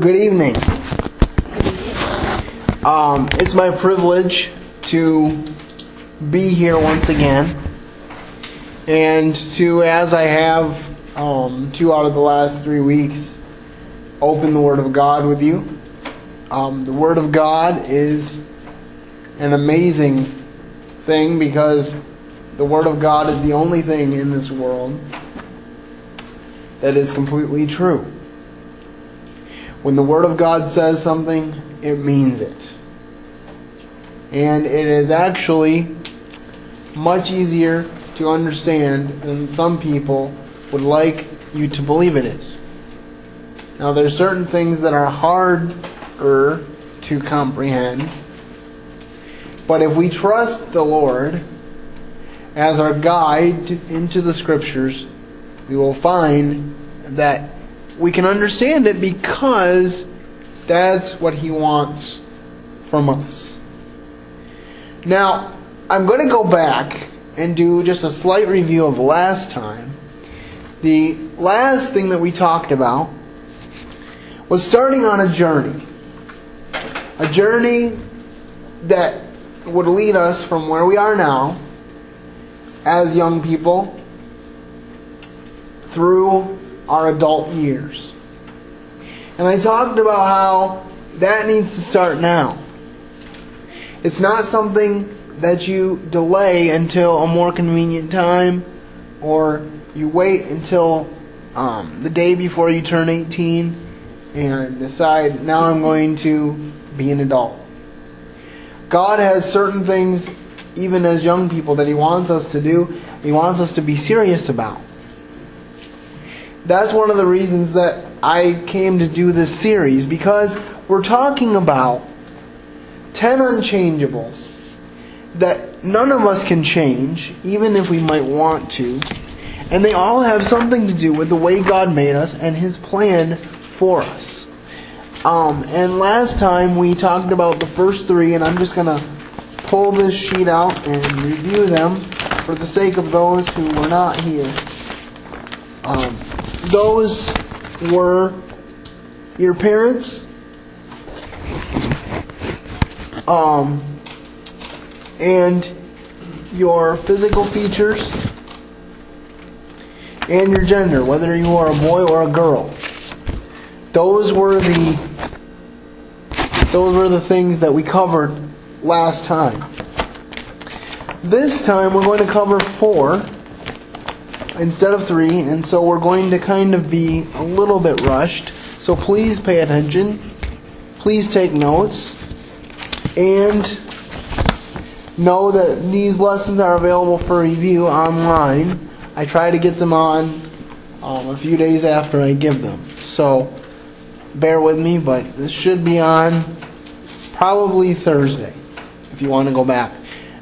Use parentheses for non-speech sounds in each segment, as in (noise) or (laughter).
Good evening. Um, it's my privilege to be here once again, and to, as I have um, two out of the last three weeks, open the Word of God with you. Um, the Word of God is an amazing thing because the Word of God is the only thing in this world that is completely true. When the Word of God says something, it means it. And it is actually much easier to understand than some people would like you to believe it is. Now, there's certain things that are harder to comprehend, but if we trust the Lord as our guide into the Scriptures, we will find that we can understand it because that's what He wants from us. Now, I'm going to go back and do just a slight review of last time. The last thing that we talked about was starting on a journey. A journey that would lead us from where we are now as young people through our adult years. And I talked about how that needs to start now. It's not something that you delay until a more convenient time or you wait until um, the day before you turn 18 and decide, now I'm going to be an adult. God has certain things, even as young people, that He wants us to do, He wants us to be serious about. That's one of the reasons that I came to do this series, because we're talking about 10 unchangeables that none of us can change, even if we might want to. And they all have something to do with the way God made us and His plan for us. Um, and last time we talked about the first three, and I'm just going to pull this sheet out and review them for the sake of those who were not here. Um, those were your parents, um, and your physical features, and your gender, whether you are a boy or a girl. Those were the those were the things that we covered last time. This time we're going to cover four instead of three, and so we're going to kind of be a little bit rushed. So please pay attention. Please take notes. And know that these lessons are available for review online. I try to get them on um, a few days after I give them. So bear with me, but this should be on probably Thursday if you want to go back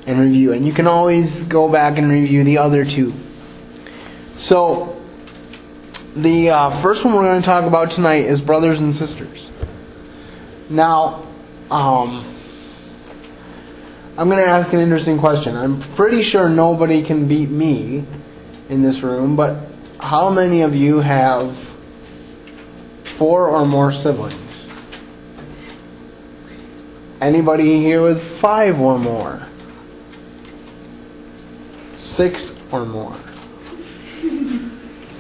and review. And you can always go back and review the other two. So, the uh, first one we're going to talk about tonight is brothers and sisters. Now, um, I'm going to ask an interesting question. I'm pretty sure nobody can beat me in this room, but how many of you have four or more siblings? Anybody here with five or more? Six or more?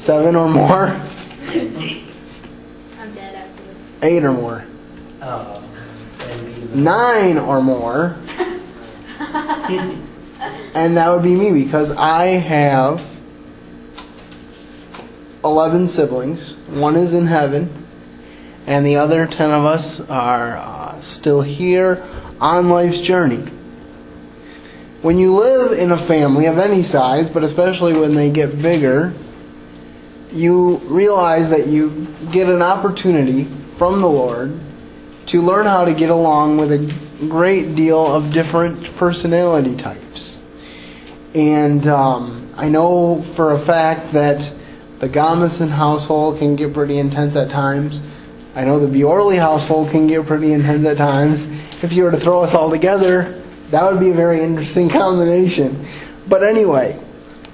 Seven or more? I'm dead afterwards. Eight or more? Oh, that'd be the- Nine or more? (laughs) And that would be me because I have 11 siblings. One is in heaven, and the other 10 of us are uh, still here on life's journey. When you live in a family of any size, but especially when they get bigger, you realize that you get an opportunity from the Lord to learn how to get along with a great deal of different personality types. And um, I know for a fact that the Gomison household can get pretty intense at times. I know the Biorley household can get pretty intense at times. If you were to throw us all together, that would be a very interesting (laughs) combination. But anyway,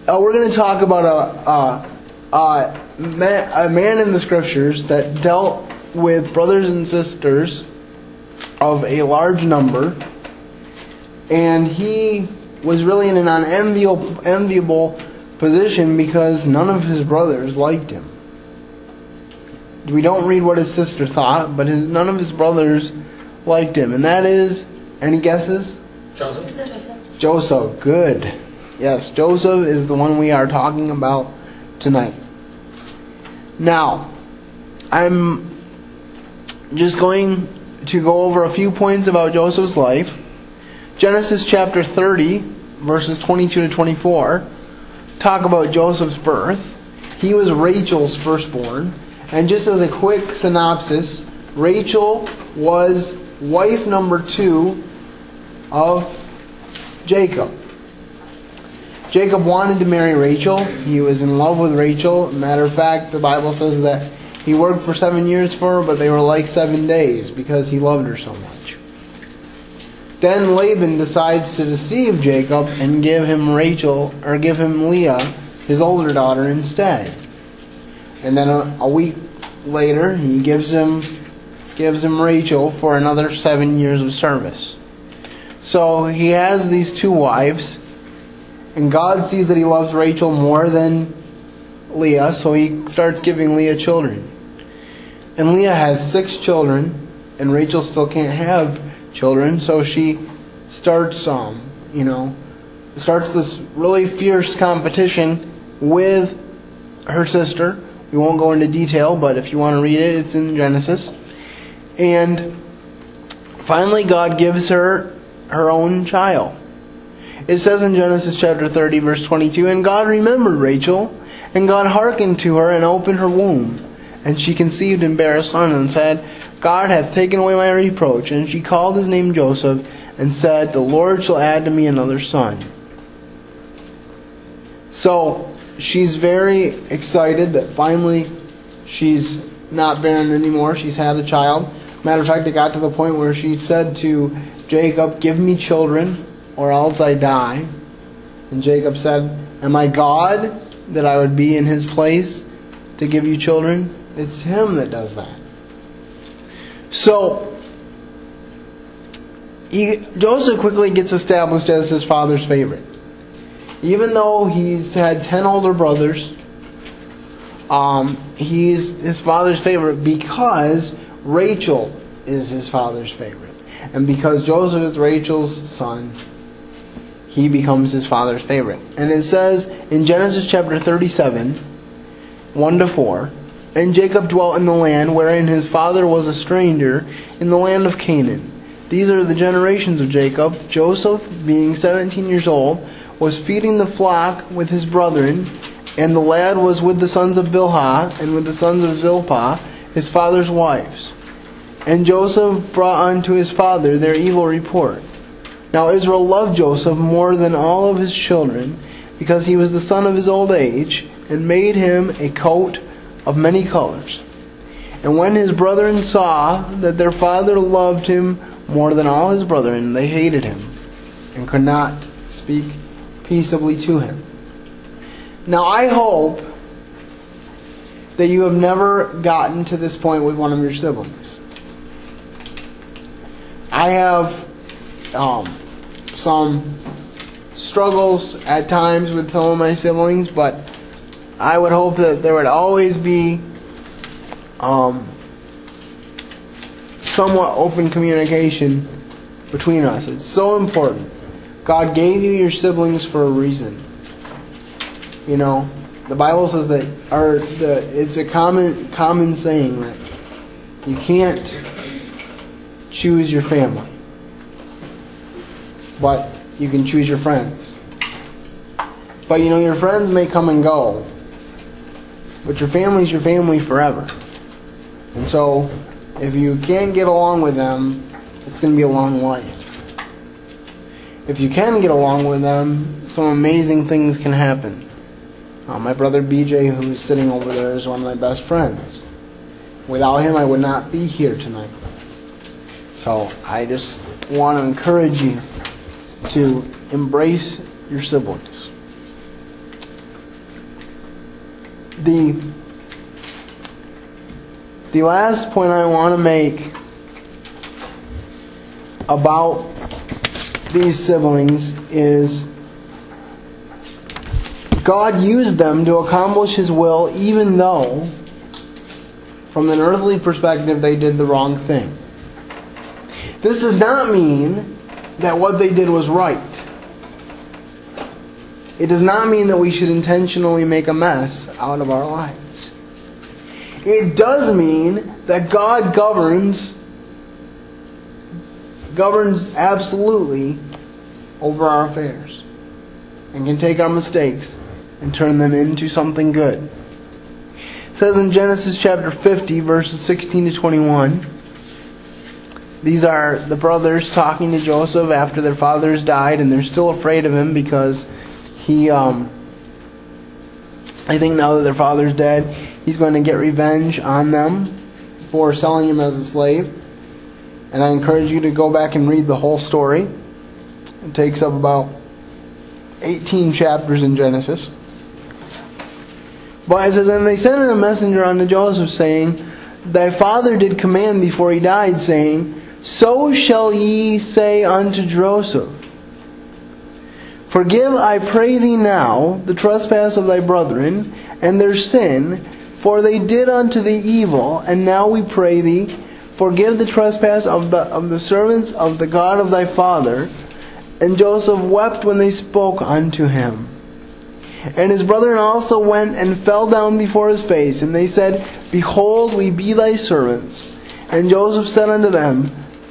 uh, we're going to talk about a, a, Uh, a, man, a man in the scriptures that dealt with brothers and sisters of a large number, and he was really in an unenviable enviable position because none of his brothers liked him. We don't read what his sister thought, but his, none of his brothers liked him, and that is, any guesses? Joseph. Joseph. Joseph, good. Yes, Joseph is the one we are talking about tonight. Now, I'm just going to go over a few points about Joseph's life. Genesis chapter 30, verses 22 to 24, talk about Joseph's birth. He was Rachel's firstborn. And just as a quick synopsis, Rachel was wife number two of Jacob. Jacob wanted to marry Rachel. He was in love with Rachel. Matter of fact, the Bible says that he worked for seven years for her, but they were like seven days because he loved her so much. Then Laban decides to deceive Jacob and give him Rachel, or give him Leah, his older daughter, instead. And then a, a week later, he gives him gives him Rachel for another seven years of service. So he has these two wives, and God sees that he loves Rachel more than Leah, so he starts giving Leah children. And Leah has six children, and Rachel still can't have children, so she starts, um, you know, starts this really fierce competition with her sister. We won't go into detail, but if you want to read it, it's in Genesis. And finally, God gives her her own child. It says in Genesis chapter 30, verse 22, And God remembered Rachel, and God hearkened to her and opened her womb. And she conceived and bare a son, and said, God hath taken away my reproach. And she called his name Joseph, and said, The Lord shall add to me another son. So she's very excited that finally she's not barren anymore. She's had a child. Matter of fact, it got to the point where she said to Jacob, Give me children, or else I die. And Jacob said, Am I God that I would be in his place to give you children? It's him that does that. So, he, Joseph quickly gets established as his father's favorite. Even though he's had ten older brothers, um, he's his father's favorite because Rachel is his father's favorite. And because Joseph is Rachel's son, he becomes his father's favorite. And it says in Genesis chapter 37, 1 to 4, And Jacob dwelt in the land wherein his father was a stranger, in the land of Canaan. These are the generations of Jacob. Joseph, being 17 years old, was feeding the flock with his brethren, and the lad was with the sons of Bilhah, and with the sons of Zilpah, his father's wives. And Joseph brought unto his father their evil report. Now Israel loved Joseph more than all of his children, because he was the son of his old age, and made him a coat of many colors. And when his brethren saw that their father loved him more than all his brethren, they hated him, and could not speak peaceably to him. Now I hope that you have never gotten to this point with one of your siblings. I have um, some struggles at times with some of my siblings, but I would hope that there would always be um, somewhat open communication between us. It's so important. God gave you your siblings for a reason. You know, the Bible says that, or the, it's a common common saying that you can't choose your family, but you can choose your friends. But you know, your friends may come and go, but your family's your family forever. And so, if you can't get along with them, it's going to be a long life. If you can get along with them, some amazing things can happen. Uh, my brother BJ, who's sitting over there, is one of my best friends. Without him, I would not be here tonight. So I just want to encourage you to embrace your siblings. The The last point I want to make about these siblings is God used them to accomplish His will, even though, from an earthly perspective, they did the wrong thing. This does not mean that what they did was right. It does not mean that we should intentionally make a mess out of our lives. It does mean that God governs governs absolutely over our affairs and can take our mistakes and turn them into something good. It says in Genesis chapter 50 verses 16 to 21 these are the brothers talking to Joseph after their fathers died and they're still afraid of him because he um I think now that their father's dead, he's going to get revenge on them for selling him as a slave. And I encourage you to go back and read the whole story. It takes up about 18 chapters in Genesis. But it says, And they sent a messenger unto Joseph, saying, Thy father did command before he died, saying, So shall ye say unto Joseph, Forgive, I pray thee now, the trespass of thy brethren, and their sin, for they did unto thee evil, and now we pray thee, forgive the trespass of the, of the servants of the God of thy father. And Joseph wept when they spoke unto him. And his brethren also went and fell down before his face, and they said, Behold, we be thy servants. And Joseph said unto them,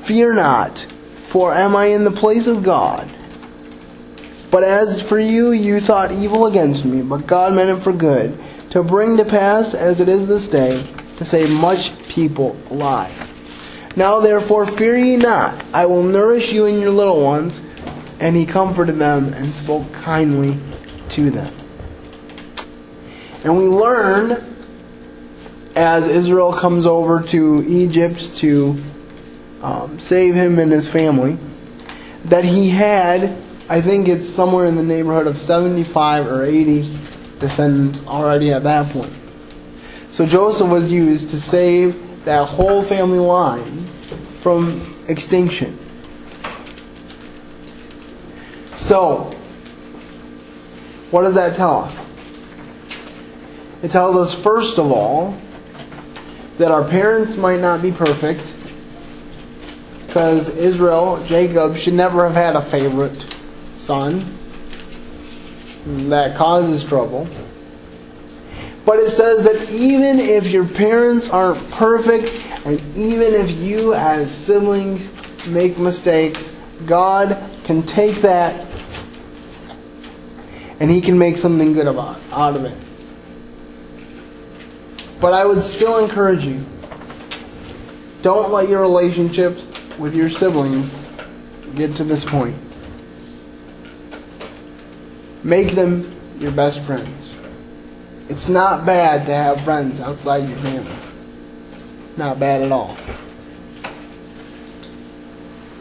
Fear not, for am I in the place of God? But as for you, you thought evil against me, but God meant it for good, to bring to pass, as it is this day, to save much people alive. Now therefore fear ye not, I will nourish you and your little ones. And he comforted them and spoke kindly to them. And we learn as Israel comes over to Egypt to um, save him and his family that he had I think it's somewhere in the neighborhood of 75 or 80 descendants already at that point. So Joseph was used to save that whole family line from extinction. So, what does that tell us? It tells us, first of all, that our parents might not be perfect, because Israel, Jacob, should never have had a favorite son that causes trouble. But it says that even if your parents aren't perfect, and even if you as siblings make mistakes, God can take that and He can make something good about, out of it. But I would still encourage you don't let your relationships with your siblings get to this point. Make them your best friends. It's not bad to have friends outside your family. Not bad at all.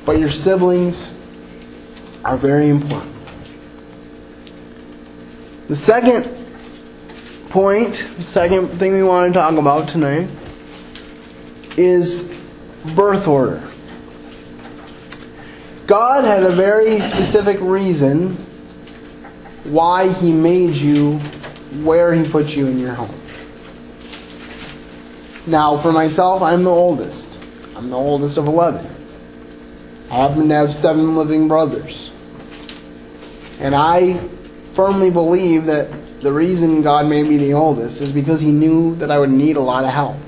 But your siblings are very important. The second point, second thing we want to talk about tonight is birth order. God had a very specific reason why He made you where He put you in your home. Now, for myself, I'm the oldest. I'm the oldest of 11. I happen to have seven living brothers. And I firmly believe that the reason God made me the oldest is because He knew that I would need a lot of help.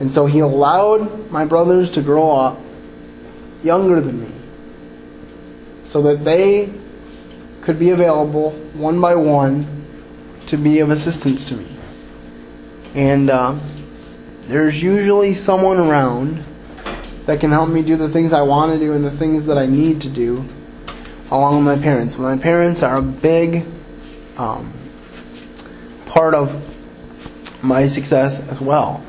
And so He allowed my brothers to grow up younger than me so that they could be available one by one to be of assistance to me. And uh, there's usually someone around that can help me do the things I want to do and the things that I need to do along with my parents. My parents are a big um, part of my success as well.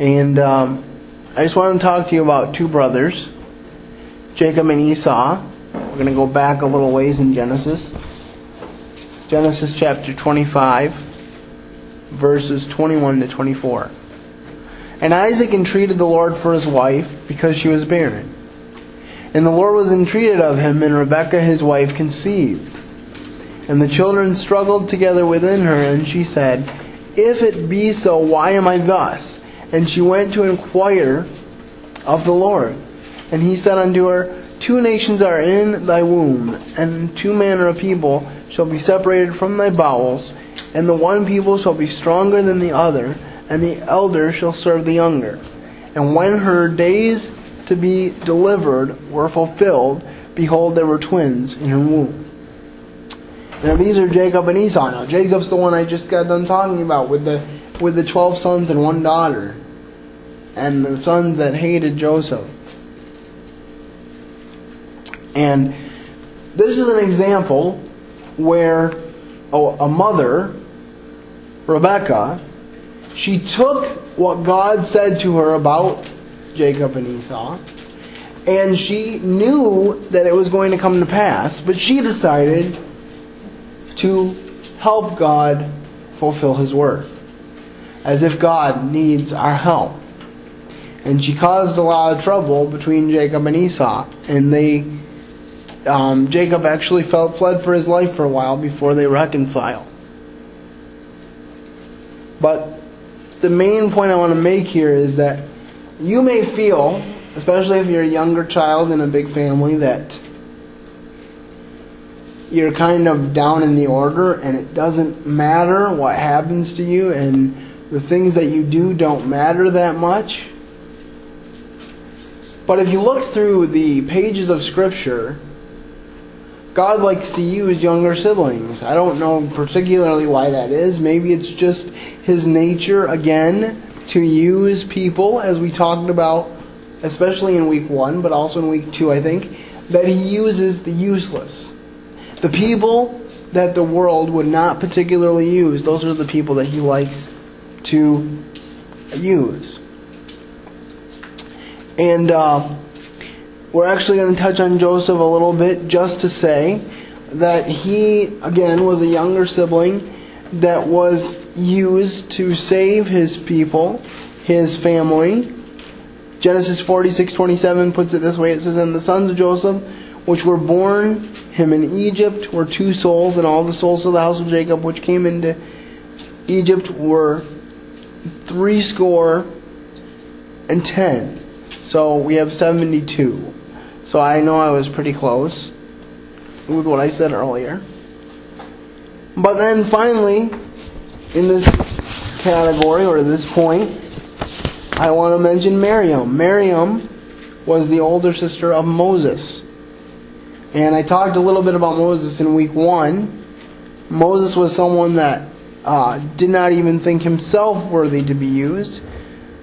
And um, I just want to talk to you about two brothers, Jacob and Esau. We're going to go back a little ways in Genesis. Genesis chapter 25. verses 21 to 24. And Isaac entreated the Lord for his wife, because she was barren. And the Lord was entreated of him, and Rebekah his wife conceived. And the children struggled together within her, and she said, If it be so, why am I thus? And she went to inquire of the Lord. And he said unto her, Two nations are in thy womb, and two manner of people shall be separated from thy bowels, and the one people shall be stronger than the other, and the elder shall serve the younger. And when her days to be delivered were fulfilled, behold, there were twins in her womb. Now these are Jacob and Esau. Now Jacob's the one I just got done talking about with the with the twelve sons and one daughter, and the sons that hated Joseph. And this is an example where a mother, Rebecca, she took what God said to her about Jacob and Esau, and she knew that it was going to come to pass, but she decided to help God fulfill His word, as if God needs our help. And she caused a lot of trouble between Jacob and Esau, and they um, Jacob actually felt, fled for his life for a while before they reconciled. But the main point I want to make here is that you may feel, especially if you're a younger child in a big family, that you're kind of down in the order and it doesn't matter what happens to you and the things that you do don't matter that much. But if you look through the pages of Scripture, God likes to use younger siblings. I don't know particularly why that is. Maybe it's just His nature, again, to use people, as we talked about, especially in week one, but also in week two, I think, that He uses the useless. The people that the world would not particularly use, those are the people that He likes to use. And, uh, we're actually going to touch on Joseph a little bit just to say that he, again, was a younger sibling that was used to save his people, his family. Genesis 46:27 puts it this way. It says, "And the sons of Joseph, which were born him in Egypt, were two souls, and all the souls of the house of Jacob, which came into Egypt, were three score and ten. So we have 72. So I know I was pretty close with what I said earlier. But then finally, in this category or this point, I want to mention Miriam. Miriam was the older sister of Moses. And I talked a little bit about Moses in week one. Moses was someone that uh, did not even think himself worthy to be used.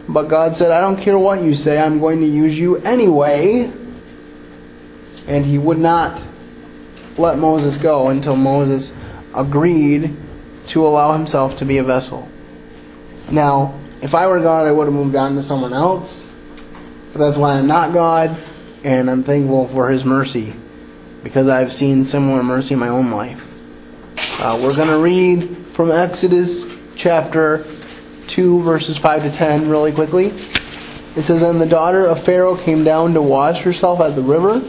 But God said, I don't care what you say, I'm going to use you anyway. And he would not let Moses go until Moses agreed to allow himself to be a vessel. Now, if I were God, I would have moved on to someone else. But that's why I'm not God, and I'm thankful for his mercy because I've seen similar mercy in my own life. Uh, we're going to read from Exodus chapter 2, verses 5 to 10, really quickly. It says, And the daughter of Pharaoh came down to wash herself at the river,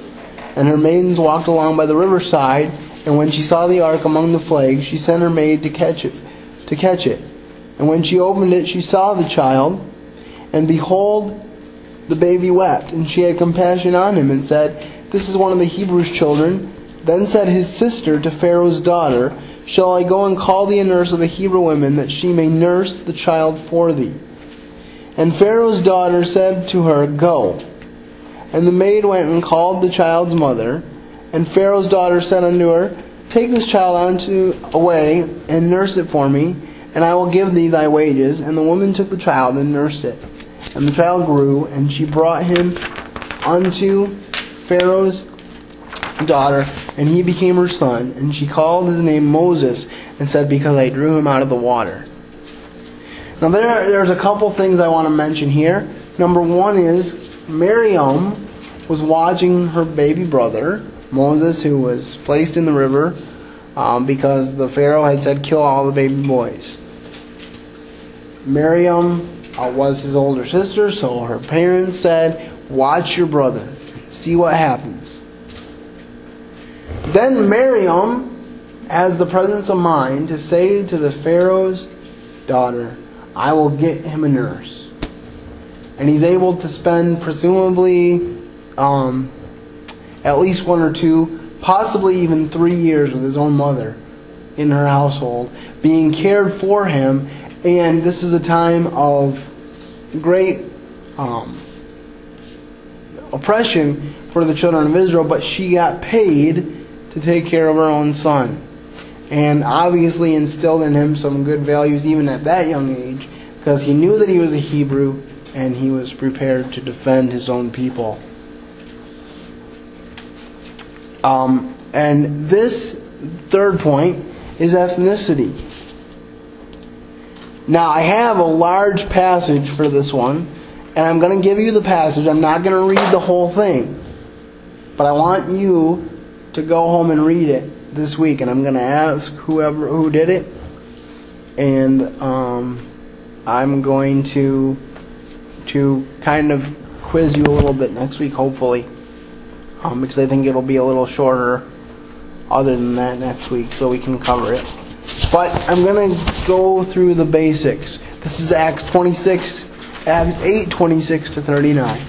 and her maidens walked along by the riverside. And when she saw the ark among the flags, she sent her maid to catch it. To catch it. And when she opened it, she saw the child, and behold, the baby wept. And she had compassion on him, and said, This is one of the Hebrews' children. Then said his sister to Pharaoh's daughter, Shall I go and call thee a nurse of the Hebrew women, that she may nurse the child for thee? And Pharaoh's daughter said to her, Go. And the maid went and called the child's mother. And Pharaoh's daughter said unto her, Take this child unto away, and nurse it for me, and I will give thee thy wages. And the woman took the child and nursed it. And the child grew, and she brought him unto Pharaoh's daughter, and he became her son. And she called his name Moses, and said, Because I drew him out of the water. Now, there, there's a couple things I want to mention here. Number one is Miriam was watching her baby brother, Moses, who was placed in the river um, because the Pharaoh had said, Kill all the baby boys. Miriam uh, was his older sister, so her parents said, Watch your brother, see what happens. Then Miriam has the presence of mind to say to the Pharaoh's daughter, I will get him a nurse. And he's able to spend, presumably, um, at least one or two, possibly even three years with his own mother in her household, being cared for him. And this is a time of great um, oppression for the children of Israel, but she got paid to take care of her own son. And obviously instilled in him some good values even at that young age, because he knew that he was a Hebrew and he was prepared to defend his own people. Um, and this third point is ethnicity. Now, I have a large passage for this one, and I'm going to give you the passage. I'm not going to read the whole thing, but I want you to go home and read it this week, and I'm going to ask whoever who did it, and um, I'm going to to kind of quiz you a little bit next week, hopefully, um, because I think it'll be a little shorter. Other than that, next week, so we can cover it. But I'm going to go through the basics. This is Acts 26, Acts 8, 26 to 39.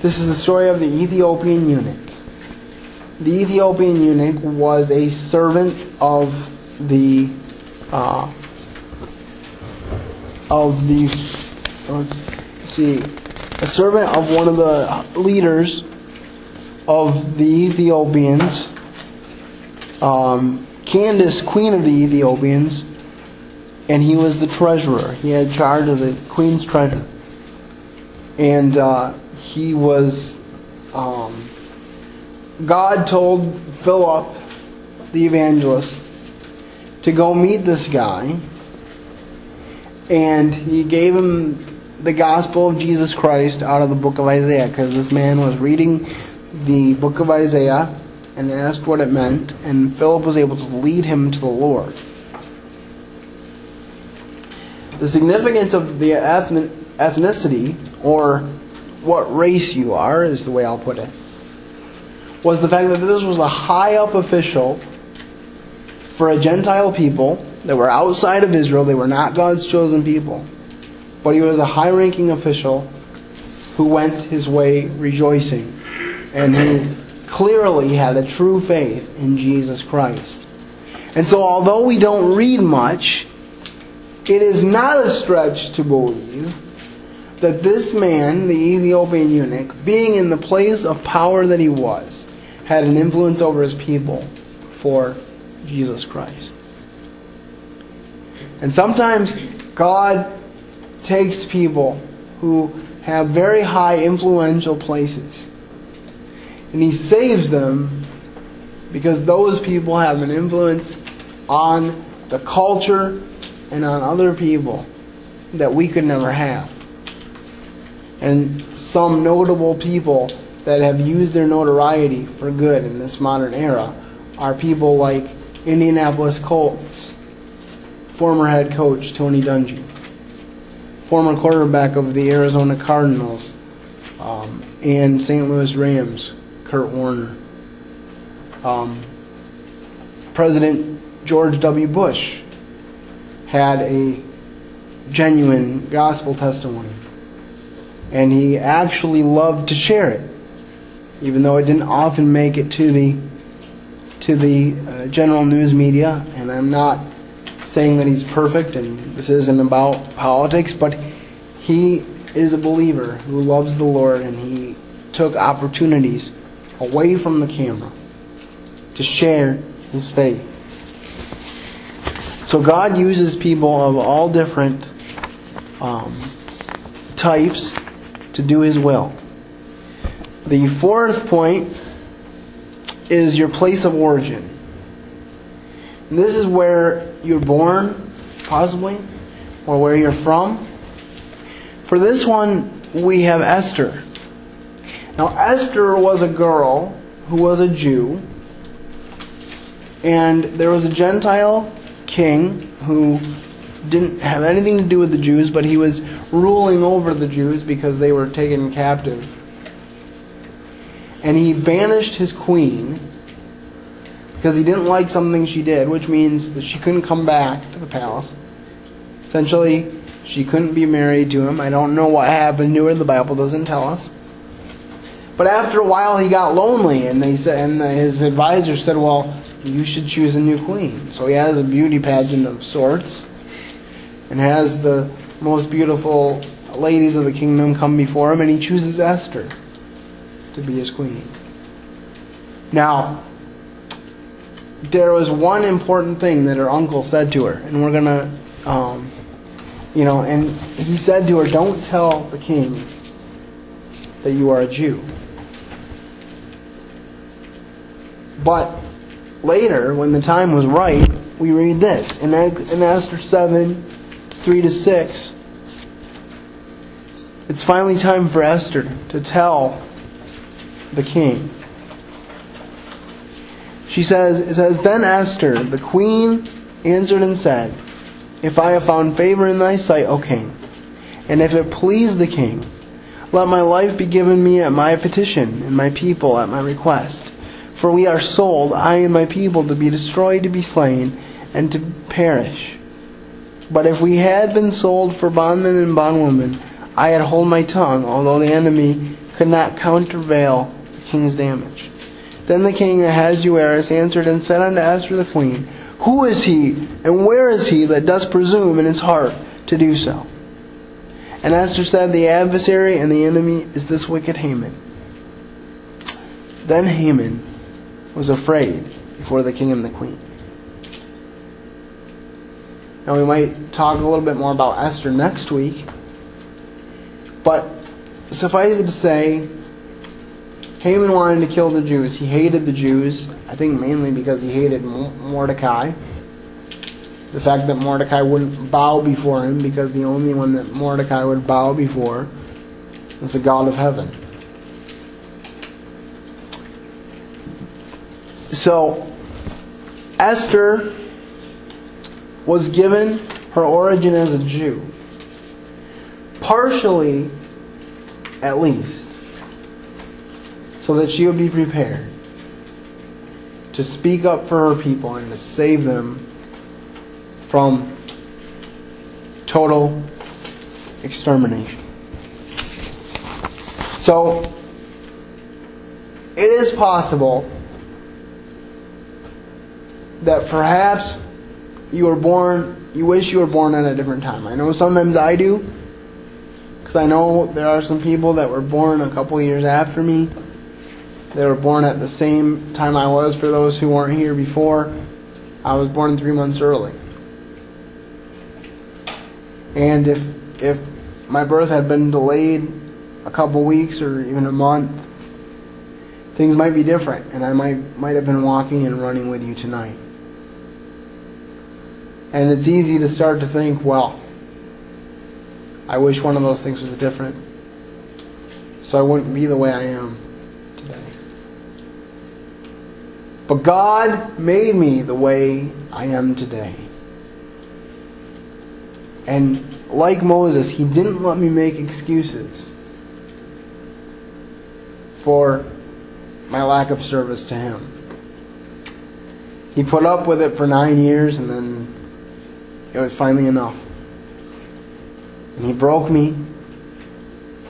This is the story of the Ethiopian eunuch. The Ethiopian eunuch was a servant of the uh, of the let's see a servant of one of the leaders of the Ethiopians, um, Candace, queen of the Ethiopians, and he was the treasurer. He had charge of the queen's treasure, and uh, he was. Um, God told Philip, the evangelist, to go meet this guy, and he gave him the gospel of Jesus Christ out of the book of Isaiah because this man was reading the book of Isaiah and asked what it meant, and Philip was able to lead him to the Lord. The significance of the ethnicity, or what race you are, is the way I'll put it, was the fact that this was a high up official for a Gentile people that were outside of Israel. They were not God's chosen people. But he was a high ranking official who went his way rejoicing. And who clearly had a true faith in Jesus Christ. And so, although we don't read much, it is not a stretch to believe that this man, the Ethiopian eunuch, being in the place of power that he was, had an influence over his people for Jesus Christ. And sometimes God takes people who have very high influential places and he saves them because those people have an influence on the culture and on other people that we could never have. And some notable people that have used their notoriety for good in this modern era are people like Indianapolis Colts, former head coach Tony Dungy, former quarterback of the Arizona Cardinals, um, and St. Louis Rams, Kurt Warner. Um, President George W. Bush had a genuine gospel testimony. And he actually loved to share it, even though it didn't often make it to the to the uh, general news media. And I'm not saying that he's perfect, and this isn't about politics, but he is a believer who loves the Lord, and he took opportunities away from the camera to share his faith. So God uses people of all different um, types to do his will. The fourth point is your place of origin. And this is where you're born, possibly, or where you're from. For this one, we have Esther. Now, Esther was a girl who was a Jew, and there was a Gentile king who didn't have anything to do with the Jews, but he was ruling over the Jews because they were taken captive. And he banished his queen because he didn't like something she did, which means that she couldn't come back to the palace. Essentially, she couldn't be married to him. I don't know what happened to her. The Bible doesn't tell us. But after a while, he got lonely, and they said, and his advisor said, "Well, you should choose a new queen." So he has a beauty pageant of sorts, and has the most beautiful ladies of the kingdom come before him, and he chooses Esther to be his queen. Now, there was one important thing that her uncle said to her, and we're gonna, um, you know, and he said to her, "Don't tell the king that you are a Jew." But later, when the time was right, we read this in, in Esther 7 3 to 6. It's finally time for Esther to tell the king. She says, it says, Then Esther, the queen, answered and said, If I have found favor in thy sight, O king, and if it please the king, let my life be given me at my petition, and my people at my request. For we are sold, I and my people, to be destroyed, to be slain, and to perish. But if we had been sold for bondmen and bondwomen, I had hold my tongue, although the enemy could not countervail king's damage. Then the king Ahasuerus answered and said unto Esther the queen, Who is he, and where is he that does presume in his heart to do so? And Esther said, The adversary and the enemy is this wicked Haman. Then Haman was afraid before the king and the queen. Now, we might talk a little bit more about Esther next week, but suffice it to say, Haman wanted to kill the Jews. He hated the Jews, I think mainly because he hated Mordecai. The fact that Mordecai wouldn't bow before him because the only one that Mordecai would bow before was the God of heaven. So, Esther was given her origin as a Jew. Partially, at least, so that she would be prepared to speak up for her people and to save them from total extermination. So, it is possible that perhaps you were born, you wish you were born at a different time. I know sometimes I do, because I know there are some people that were born a couple years after me. They were born at the same time I was. For those who weren't here before, I was born three months early. And if if my birth had been delayed a couple weeks or even a month, things might be different, and I might might have been walking and running with you tonight. And it's easy to start to think, well, I wish one of those things was different. So I wouldn't be the way I am today. But God made me the way I am today. And like Moses, He didn't let me make excuses for my lack of service to Him. He put up with it for nine years and then it was finally enough. And he broke me.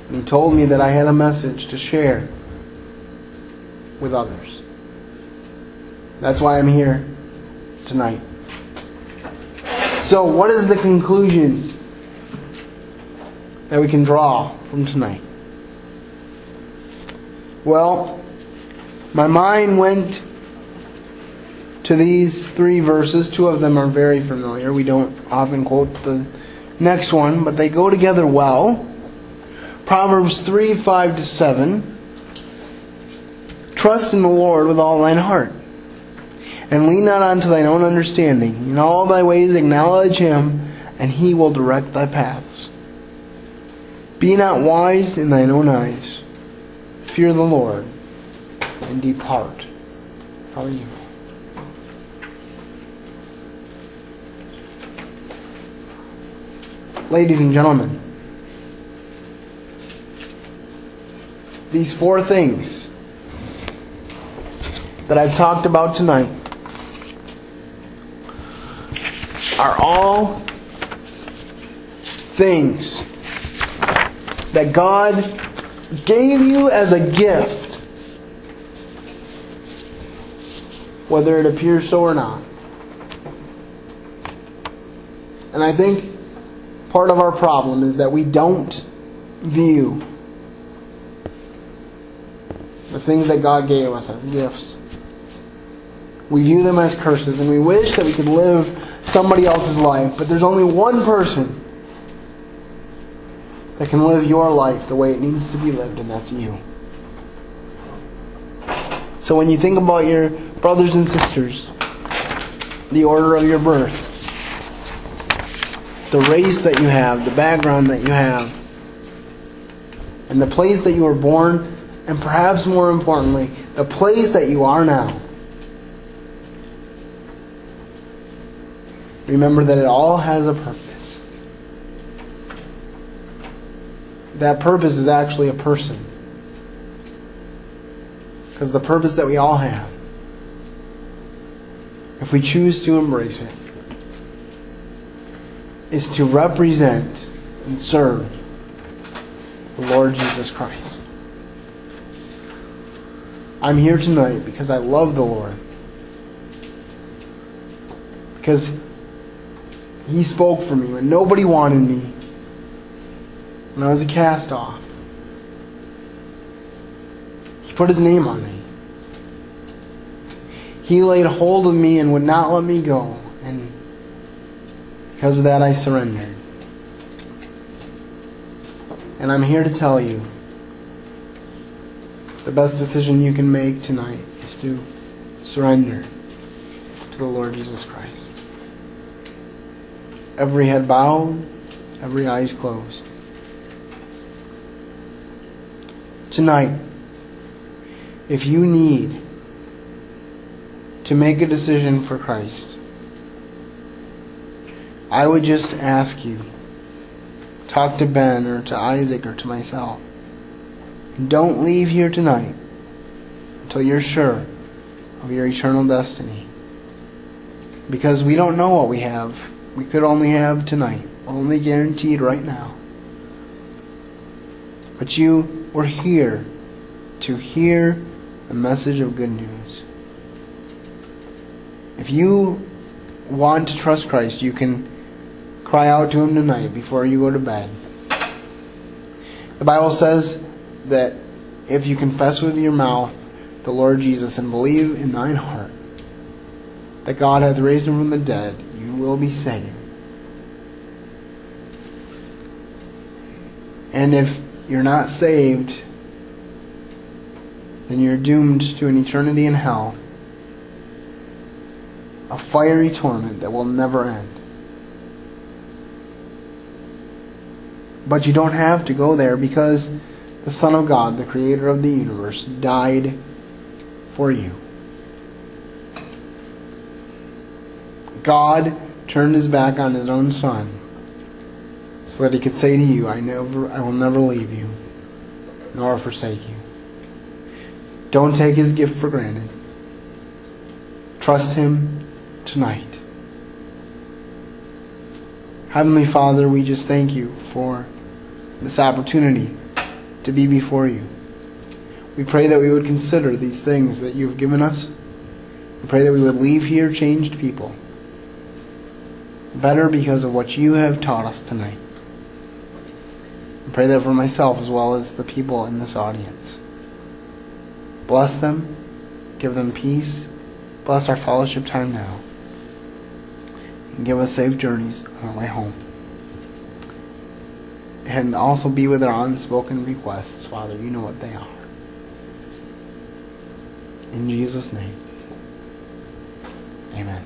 And he told me that I had a message to share with others. That's why I'm here tonight. So, what is the conclusion that we can draw from tonight? Well, my mind went to these three verses. Two of them are very familiar. We don't often quote the next one, but they go together well. Proverbs 3 5 to 7. Trust in the Lord with all thine heart, and lean not unto thine own understanding. In all thy ways acknowledge him, and he will direct thy paths. Be not wise in thine own eyes. Fear the Lord, and depart from evil. ladies and gentlemen, these four things that I've talked about tonight are all things that God gave you as a gift, whether it appears so or not. And I think part of our problem is that we don't view the things that God gave us as gifts. We view them as curses, and we wish that we could live somebody else's life, but there's only one person that can live your life the way it needs to be lived, and that's you. So when you think about your brothers and sisters, the order of your birth, the race that you have, the background that you have, and the place that you were born, and perhaps more importantly, the place that you are now. Remember that it all has a purpose. That purpose is actually a person. Because the purpose that we all have, if we choose to embrace it, is to represent and serve the Lord Jesus Christ. I'm here tonight because I love the Lord. Because He spoke for me when nobody wanted me, when I was a cast off. He put His name on me. He laid hold of me and would not let me go. And because of that, I surrendered. And I'm here to tell you the best decision you can make tonight is to surrender to the Lord Jesus Christ. Every head bowed, every eyes closed. Tonight, if you need to make a decision for Christ, I would just ask you talk to Ben or to Isaac or to myself. Don't leave here tonight until you're sure of your eternal destiny. Because we don't know what we have. We could only have tonight, only guaranteed right now. But you were here to hear a message of good news. If you want to trust Christ, you can cry out to Him tonight before you go to bed. The Bible says that if you confess with your mouth the Lord Jesus and believe in thine heart that God hath raised him from the dead, you will be saved. And if you're not saved, then you're doomed to an eternity in hell, a fiery torment that will never end. But you don't have to go there because the Son of God, the Creator of the universe, died for you. God turned his back on his own Son so that he could say to you, I never I will never leave you, nor forsake you. Don't take his gift for granted. Trust him tonight. Heavenly Father, we just thank you for this opportunity to be before you. We pray that we would consider these things that you have given us. We pray that we would leave here changed people. Better because of what you have taught us tonight. I pray that for myself as well as the people in this audience. Bless them, give them peace, bless our fellowship time now, and give us safe journeys on our way home and also be with our unspoken requests, Father. You know what they are. In Jesus' name, amen.